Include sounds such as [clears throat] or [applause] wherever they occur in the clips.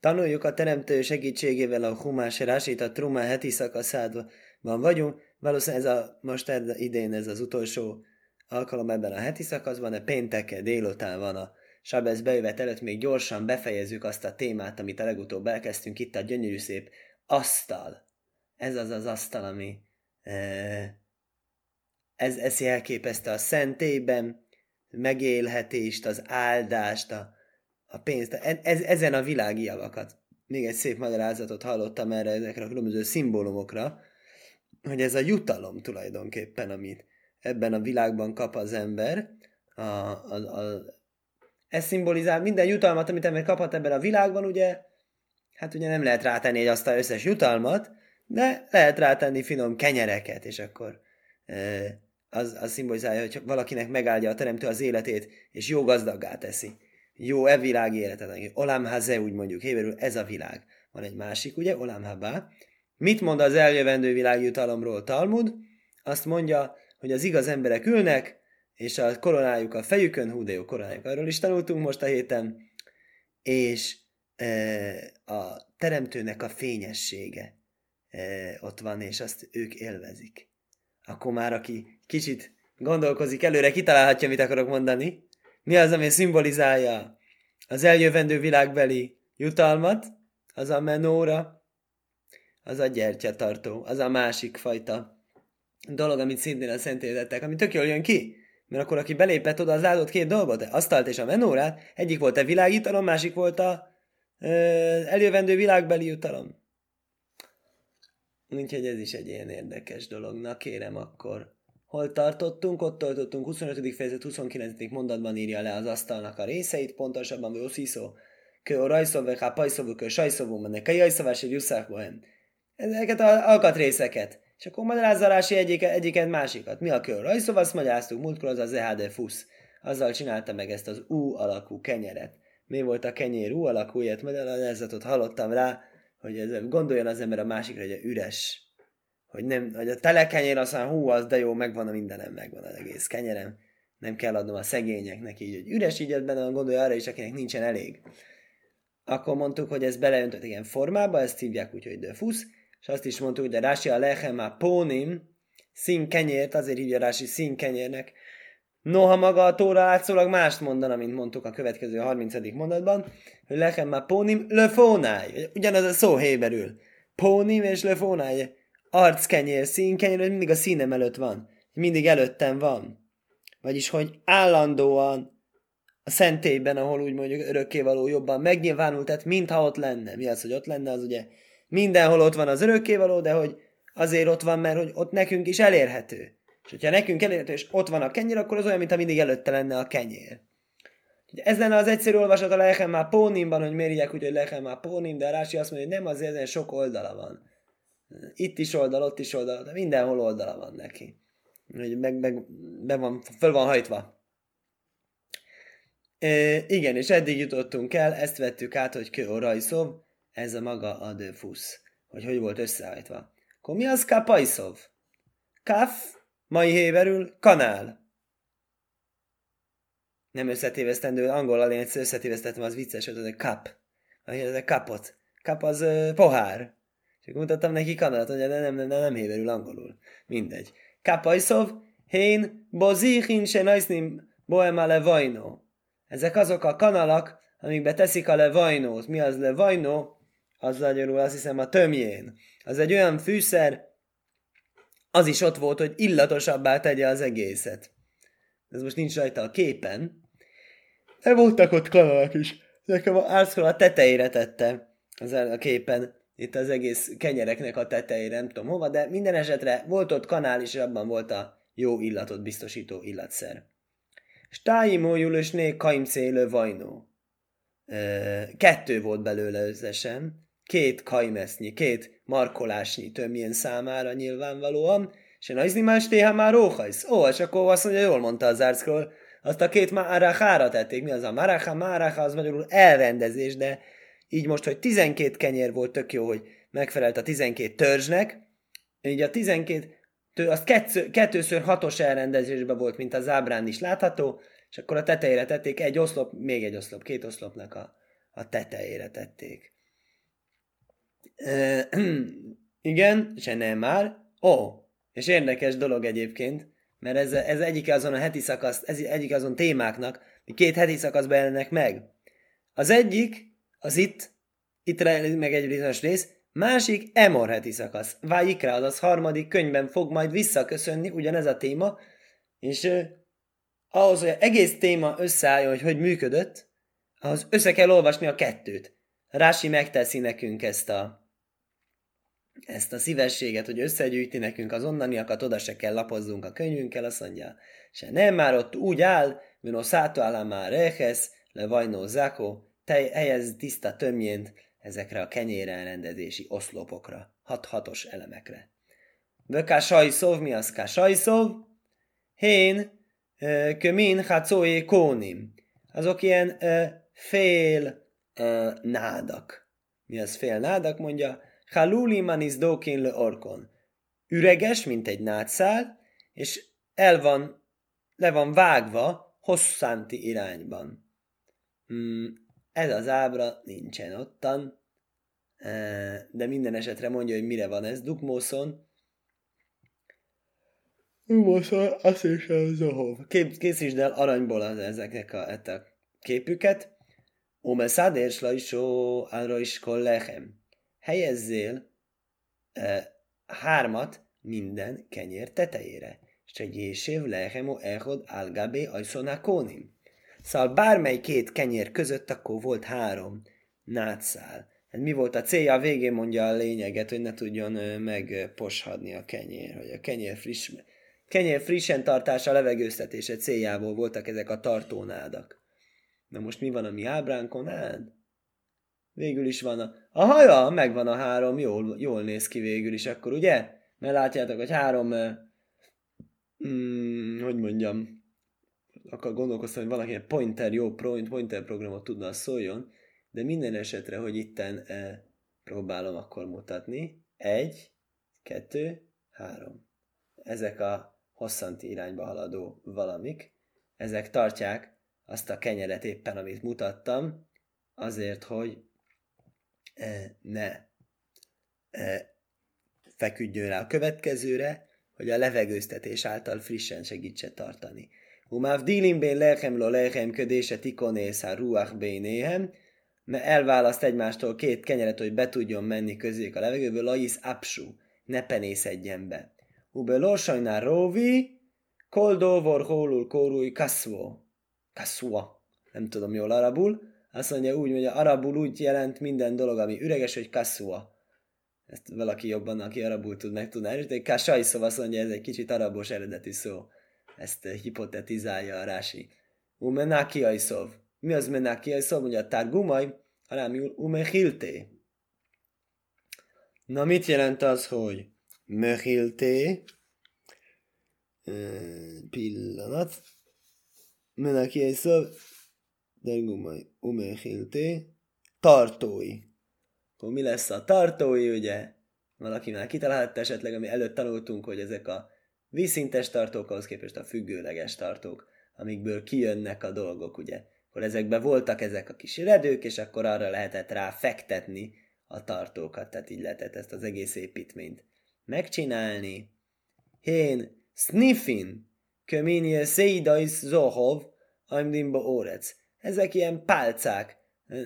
Tanuljuk a teremtő segítségével a Humás Rásit, a Truma heti szakaszában vagyunk. Valószínűleg ez a, most idén ez az utolsó alkalom ebben a heti szakaszban, de pénteke délután van a Sabesz bejövet előtt még gyorsan befejezzük azt a témát, amit a legutóbb elkezdtünk itt a gyönyörű szép asztal. Ez az az asztal, ami e, ez, ez jelképezte a szentélyben, megélhetést, az áldást, a, a pénzt, e, ez, ezen a világi javakat. Még egy szép magyarázatot hallottam erre, ezekre a különböző szimbólumokra, hogy ez a jutalom tulajdonképpen, amit ebben a világban kap az ember, a, a, a, ez szimbolizál minden jutalmat, amit ember kaphat ebben a világban, ugye, hát ugye nem lehet rátenni egy azt összes jutalmat, de lehet rátenni finom kenyereket, és akkor e, az, az szimbolizálja, hogy valakinek megáldja a teremtő az életét, és jó gazdaggá teszi. Jó e világi életet. Olam haze, úgy mondjuk, héberül, ez a világ. Van egy másik, ugye, olam habá. Mit mond az eljövendő világ jutalomról Talmud? Azt mondja, hogy az igaz emberek ülnek, és a koronájuk a fejükön, hú de jó koronájuk, arról is tanultunk most a héten, és e, a teremtőnek a fényessége e, ott van, és azt ők élvezik. Akkor már aki kicsit gondolkozik előre, kitalálhatja, mit akarok mondani. Mi az, ami szimbolizálja az eljövendő világbeli jutalmat, az a menóra, az a gyertyatartó, az a másik fajta dolog, amit szintén a szentélyzettek, ami tök jól jön ki. Mert akkor, aki belépett oda, az áldott két dolgot, asztalt és a menórát, egyik volt a világítalom, másik volt a ö, eljövendő világbeli jutalom. Úgyhogy ez is egy ilyen érdekes dolog. Na kérem akkor, hol tartottunk? Ott tartottunk 25. fejezet 29. mondatban írja le az asztalnak a részeit, pontosabban hogy Osziszó, kő a rajszov, vagy a pajszovú, kő sajszovú, mennek a jajszavás, egy Ezeket az alkatrészeket és akkor magyarázza Rási egyiket, másikat. Mi a kör? Rajszov, azt magyaráztuk, múltkor az a ZHD fusz. Azzal csinálta meg ezt az U alakú kenyeret. Mi volt a kenyér U alakú, ilyet magyarázatot hallottam rá, hogy ez, gondoljon az ember a másikra, hogy üres. Hogy, nem, hogy a tele kenyér aztán hú, az de jó, megvan a mindenem, megvan az egész kenyerem. Nem kell adnom a szegényeknek így, hogy üres így benne gondolja arra is, akinek nincsen elég. Akkor mondtuk, hogy ez beleöntött ilyen formába, ezt hívják úgy, hogy de fusz, és azt is mondtuk, hogy a Rási a lechem a pónim, színkenyért, azért hívja Rási színkenyérnek. Noha maga a tóra látszólag mást mondana, mint mondtuk a következő 30. mondatban, hogy lechem a pónim, löfónáj. Ugyanaz a szó héberül. Pónim és löfónáj. Arckenyér, színkenyér, hogy mindig a színem előtt van. Mindig előttem van. Vagyis, hogy állandóan a szentélyben, ahol úgy mondjuk örökkévaló jobban megnyilvánult, tehát mintha ott lenne. Mi az, hogy ott lenne, az ugye mindenhol ott van az örökkévaló, de hogy azért ott van, mert hogy ott nekünk is elérhető. És hogyha nekünk elérhető, és ott van a kenyér, akkor az olyan, mintha mindig előtte lenne a kenyér. Ez lenne az egyszerű olvasat a Lechem Pónimban, hogy miért úgy, hogy Lechem Pónim, de a Rási azt mondja, hogy nem azért, ezen sok oldala van. Itt is oldal, ott is oldal, de mindenhol oldala van neki. Hogy meg, meg be van, föl van hajtva. E, igen, és eddig jutottunk el, ezt vettük át, hogy kő rajszov, ez a maga a döfusz, hogy hogy volt összeállítva. Akkor mi az kapajszov? Kaf, mai héberül, kanál. Nem összetévesztendő, angolal én összetévesztettem, az vicces, hogy ez a kap. A kapot. Kap az uh, pohár. És mutattam neki kanalat, hogy nem, nem, nem, nem héberül angolul. Mindegy. Kapajszov, hén, bozichin se najsznim boema levajno. Ezek azok a kanalak, amikbe teszik a levajnót. Mi az levajnó? az magyarul azt hiszem a tömjén. Az egy olyan fűszer, az is ott volt, hogy illatosabbá tegye az egészet. Ez most nincs rajta a képen. De voltak ott kanalak is. Nekem a árszkol a tetejére tette az a képen. Itt az egész kenyereknek a tetejére, nem tudom hova, de minden esetre volt ott kanál, és abban volt a jó illatot biztosító illatszer. Stáimó Julusné kaimcélő vajnó. Kettő volt belőle összesen két kajmesznyi, két markolásnyi tömjén számára nyilvánvalóan, és én az más téha már róhajsz. Ó, és akkor azt mondja, jól mondta az árckról, azt a két máráhára tették. Mi az a máráha? Máráha az magyarul elrendezés, de így most, hogy 12 kenyér volt tök jó, hogy megfelelt a 12 törzsnek, így a 12, az kettő, kettőször hatos elrendezésben volt, mint az ábrán is látható, és akkor a tetejére tették egy oszlop, még egy oszlop, két oszlopnak a, a tetejére tették. [clears throat] igen, se nem már. Ó, és érdekes dolog egyébként, mert ez, ez egyik azon a heti szakasz, ez egyik azon témáknak, két heti szakaszban jelennek meg. Az egyik, az itt, itt rejlik meg egy bizonyos rész, másik Emor heti szakasz. Vájikra, az harmadik könyvben fog majd visszaköszönni ugyanez a téma, és uh, ahhoz, hogy egész téma összeálljon, hogy hogy működött, ahhoz össze kell olvasni a kettőt. Rási megteszi nekünk ezt a, ezt a szívességet, hogy összegyűjti nekünk az onnaniakat, oda se kell lapozzunk a könyvünkkel, azt mondja, se nem már ott úgy áll, Vino száto alá már rehesz, le vajnó zako, te helyez tiszta tömjént ezekre a kenyérelrendezési oszlopokra, hat-hatos elemekre. Vöká sajszov, mi az ká sajszov? Hén, kömin hacóé kónim. Azok ilyen fél nádak. Mi az fél nádak, mondja? Haluli manis dókin le orkon. Üreges, mint egy nádszál, és el van, le van vágva hosszanti irányban. Hmm, ez az ábra nincsen ottan, de minden esetre mondja, hogy mire van ez. Dukmószon. Dukmószon, azt is Zohov. Készítsd el aranyból az, ezeknek a, a képüket. Ome szádér slajsó arra is kollechem. Helyezzél e, hármat minden kenyér tetejére Segésév lehemo echod algabé ajszoná kónim. Szóval bármely két kenyér között akkor volt három nátszál. Hát mi volt a célja? A végén mondja a lényeget, hogy ne tudjon megposhadni a kenyér, hogy a kenyér friss, kenyér frissen tartása, levegőztetése céljából voltak ezek a tartónádak. Na most mi van a mi ábránkon? Hát, végül is van a... A haja, megvan a három, jól, jól néz ki végül is akkor, ugye? Mert látjátok, hogy három mm, hogy mondjam, akkor gondolkoztam, hogy valaki egy pointer, jó pointer programot tudna szóljon, de minden esetre, hogy itten e, próbálom akkor mutatni. Egy, kettő, három. Ezek a hosszanti irányba haladó valamik, ezek tartják azt a kenyeret éppen, amit mutattam, azért, hogy e, ne e, feküdjön rá a következőre, hogy a levegőztetés által frissen segítse tartani. Umáv dilim bén lechem lo lechem ködése tikonész a ruach bénéhem, mert elválaszt egymástól két kenyeret, hogy be tudjon menni közéjük a levegőből, laisz apsu, ne penészedjen be. Ube losajnál róvi, koldóvor hólul kórúj kaszvó. Kaszua. Nem tudom jól arabul. Azt mondja úgy, hogy arabul úgy jelent minden dolog, ami üreges, hogy kaszua ezt valaki jobban, aki arabul tud, meg tudná erősíteni. Kásai szó azt mondja, ez egy kicsit arabos eredetű szó. Ezt eh, hipotetizálja a Rási. Umenákiai szov. Mi az menákiai szov? Mondja a tárgumaj, hanem umehilté. Na mit jelent az, hogy mehilté? Eh, pillanat. Menákiai szov. Tárgumaj umehilté. Tartói akkor mi lesz a tartói, ugye? Valaki már kitalálta esetleg, ami előtt tanultunk, hogy ezek a vízszintes tartók, ahhoz képest a függőleges tartók, amikből kijönnek a dolgok, ugye? Akkor ezekben voltak ezek a kis redők, és akkor arra lehetett rá fektetni a tartókat, tehát így lehetett ezt az egész építményt megcsinálni. Hén, sniffin, köminje szeidais zohov, aimdimba órec. Ezek ilyen pálcák,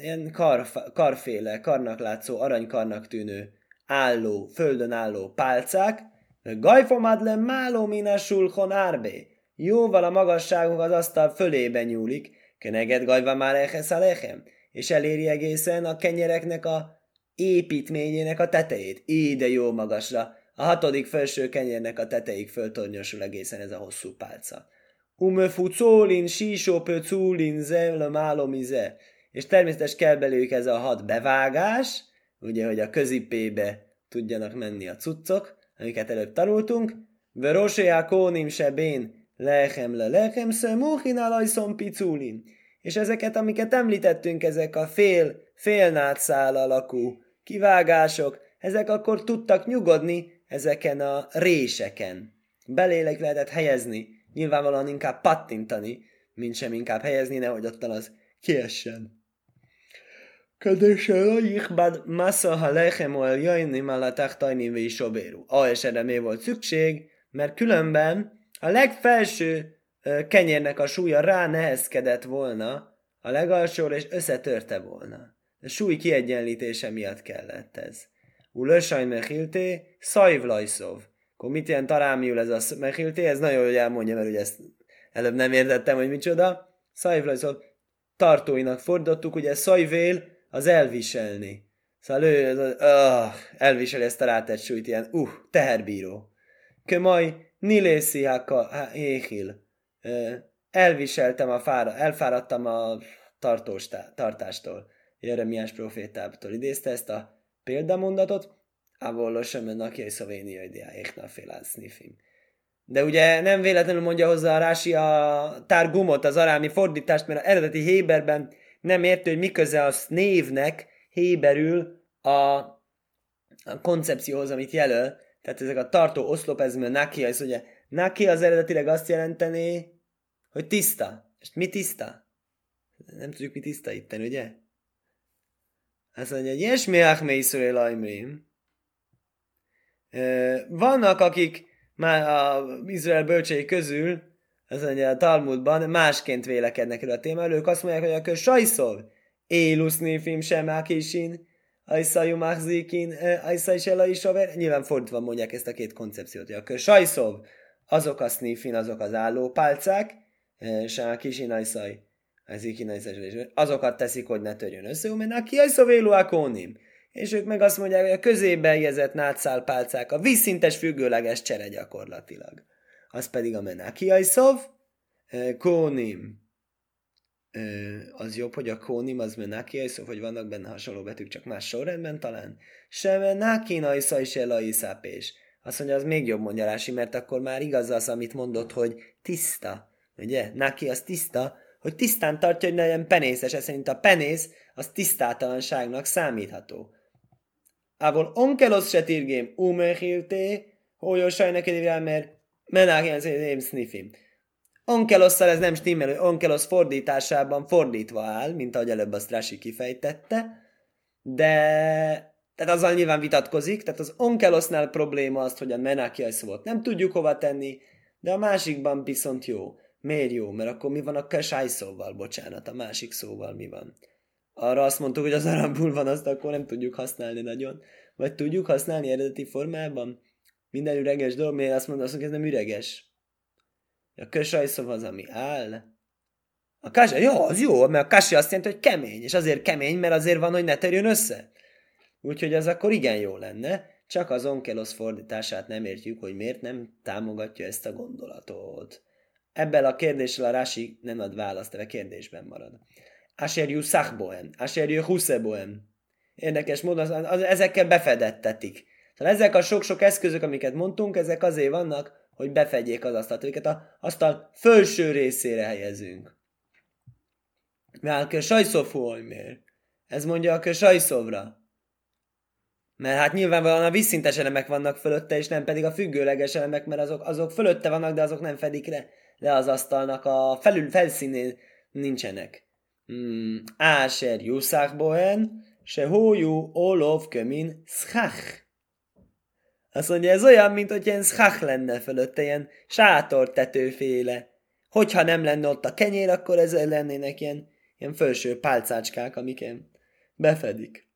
ilyen kar, karféle, karnak látszó, aranykarnak tűnő álló, földön álló pálcák, Gajfomadle máló mina sulchon árbé. Jóval a magasságunk az asztal fölébe nyúlik, keneged gajva már ehhez lechem, és eléri egészen a kenyereknek a építményének a tetejét. Ide jó magasra. A hatodik felső kenyérnek a tetejéig föltornyosul egészen ez a hosszú pálca. Ume fucólin, sísó pöcúlin, zem, málomize és természetesen kell belőlük ez a hat bevágás, ugye, hogy a közipébe tudjanak menni a cuccok, amiket előbb tanultunk, Verosea kónim sebén lechem le lechem szömúhin alajszom piculin. És ezeket, amiket említettünk, ezek a fél, félnátszál alakú kivágások, ezek akkor tudtak nyugodni ezeken a réseken. Belélek lehetett helyezni, nyilvánvalóan inkább pattintani, mint sem inkább helyezni, nehogy ottan az kiessen. Ködösel a jichbad massa ha lechem o el jajnim ala tachtajnim ve isobéru. A és erre mi volt szükség, mert különben a legfelső kenyérnek a súlya rá nehezkedett volna a legalsóra, és összetörte volna. A súly kiegyenlítése miatt kellett ez. Ulösaj mechilté, szajvlajszov. Akkor mit jelent tarámiul ez a mechilté? Ez nagyon jól elmondja, mert ugye ezt előbb nem értettem, hogy micsoda. Szajvlajszov tartóinak fordítottuk, ugye szajvél az elviselni. Szóval ő az, uh, elviseli ezt a rátett súlyt, ilyen, uh, teherbíró. Kömaj, nilészi háka, héhil. Elviseltem a fára, elfáradtam a tartós, tartástól. Jeremiás profétábtól idézte ezt a példamondatot, Avollo sem aki egy szovéniai diáéknál fél snifim. De ugye nem véletlenül mondja hozzá a Rási a tárgumot, az arámi fordítást, mert az eredeti Héberben nem értő, hogy miköze a névnek Héberül a, a koncepcióhoz, amit jelöl. Tehát ezek a tartó oszlop, ez a naki, ez ugye naki az eredetileg azt jelenteni, hogy tiszta. És mi tiszta? Nem tudjuk, mi tiszta itten, ugye? Azt mondja, hogy Jesmi Achme Iszrael. Vannak, akik már a Izrael bölcsei közül, mondja a Talmudban, másként vélekednek el a téma. Ők azt mondják, hogy akkor sajszov, élusz néfim sem ákisin, Ajszajú Machzikin, Ajszaj Sela is Nyilván fordítva mondják ezt a két koncepciót, hogy akkor sajszov, azok a snifin, azok az állópálcák, sem Ákisin, Ajszaj ez így azokat teszik, hogy ne törjön össze, mert aki ajszovélu akónim. És ők meg azt mondják, hogy a közébe helyezett nátszálpálcák, a vízszintes függőleges csere gyakorlatilag. Az pedig a menaki ajszov, kónim. Az jobb, hogy a kónim az menaki ajszov, hogy vannak benne hasonló betűk, csak más sorrendben talán. Se menaki ajszaj se laiszápés. Azt mondja, az még jobb mondja Rási, mert akkor már igaz az, amit mondott, hogy tiszta. Ugye? Naki az tiszta, hogy tisztán tartja, hogy ne legyen penészes, ez szerint a penész az tisztátalanságnak számítható. Ávol onkelos se tirgém umehilté, hogy sajnak egy mert szépen sniffim. Onkelosszal ez nem stimmel, onkelosz fordításában fordítva áll, mint ahogy előbb azt Rasi kifejtette, de tehát azzal nyilván vitatkozik, tehát az onkelosznál probléma az, hogy a menákiai szót nem tudjuk hova tenni, de a másikban viszont jó. Miért jó? Mert akkor mi van a kesáj szóval, bocsánat, a másik szóval mi van? Arra azt mondtuk, hogy az arabul van, azt akkor nem tudjuk használni nagyon. Vagy tudjuk használni eredeti formában? Minden üreges dolog, miért azt mondod, hogy ez nem üreges? A kösaj szó az, ami áll. A kasa, jó, az jó, mert a kasi azt jelenti, hogy kemény, és azért kemény, mert azért van, hogy ne törjön össze. Úgyhogy az akkor igen jó lenne, csak az onkelosz fordítását nem értjük, hogy miért nem támogatja ezt a gondolatot. Ebben a kérdéssel a Rási nem ad választ, de a kérdésben marad. Asher Yussachboen, Asher Yuhuszeboen. Érdekes módon az, az, ezekkel befedettetik. Tehát ezek a sok-sok eszközök, amiket mondtunk, ezek azért vannak, hogy befedjék az asztalt. Őket a asztal felső részére helyezünk. Mert a sajszofú miért? Ez mondja a sajszovra. Mert hát nyilvánvalóan a vízszintes elemek vannak fölötte, és nem pedig a függőleges elemek, mert azok, azok fölötte vannak, de azok nem fedik le le az asztalnak a felül felszínén nincsenek. Hmm, Áser Jusszachbohen, se hójú olov kömin schach. Azt mondja, ez olyan, mint hogy ilyen schach lenne fölötte, ilyen sátortetőféle. Hogyha nem lenne ott a kenyér, akkor ezzel lennének ilyen, ilyen felső pálcácskák, amiken befedik.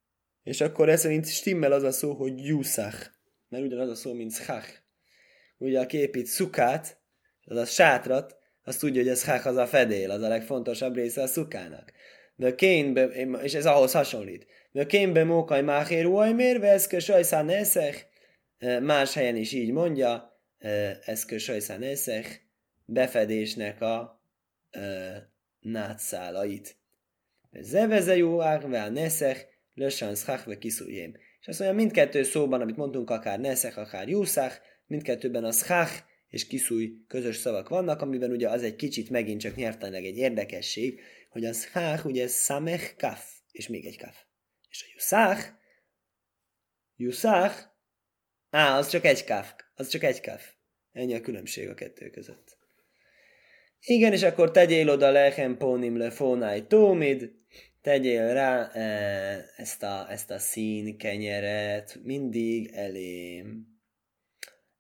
És akkor ez szerint stimmel az a szó, hogy juszach. Mert ugyanaz a szó, mint schach. Ugye, aki épít szukát, az a sátrat, azt tudja, hogy ez hák az a fedél, az a legfontosabb része a szukának. De kénbe, és ez ahhoz hasonlít. De kénbe mókaj máhér uajmér, veszke sajszán eszek, más helyen is így mondja, eszke sajszán eszek, befedésnek a nátszálait. Zeveze jó a neszek, lössan szachve kiszújém. És azt mondja, mindkettő szóban, amit mondtunk, akár neszek, akár jószach, mindkettőben a szach, és kiszúj közös szavak vannak, amiben ugye az egy kicsit megint csak nyelvtanilag egy érdekesség, hogy az hách ugye samech kaf, és még egy kaf. És a juszach, juszach, á, az csak egy kaf, az csak egy kaf. Ennyi a különbség a kettő között. Igen, és akkor tegyél oda lechem pónim le fónáj tómid, tegyél rá e, ezt, a, ezt a szín kenyeret mindig elém.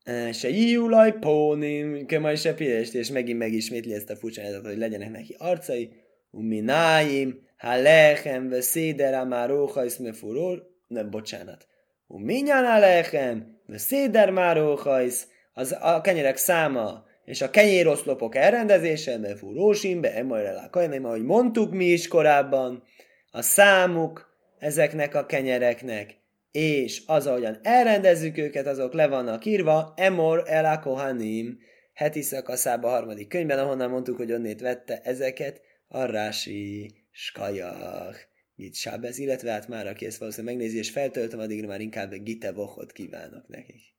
E, se jíulaj pónim, kemaj se pirest, és megint megismétli ezt a furcsánatot, hogy legyenek neki arcai, umináim, ha lechem, ve széder, amár róhajsz, me furor, nem, bocsánat. Uminyán a lechem, széder, már róhajsz, az a kenyerek száma, és a kenyéroszlopok elrendezése, mert fúrósimbe, emajrelá kajnaim, ahogy mondtuk mi is korábban, a számuk ezeknek a kenyereknek, és az, ahogyan elrendezzük őket, azok le vannak írva, emor el kohanim, heti szakaszába harmadik könyvben, ahonnan mondtuk, hogy onnét vette ezeket a rási skajach. Git Sábez, illetve hát már aki ezt valószínűleg megnézi és feltöltöm, addigra már inkább Gite Vochot kívánok nekik.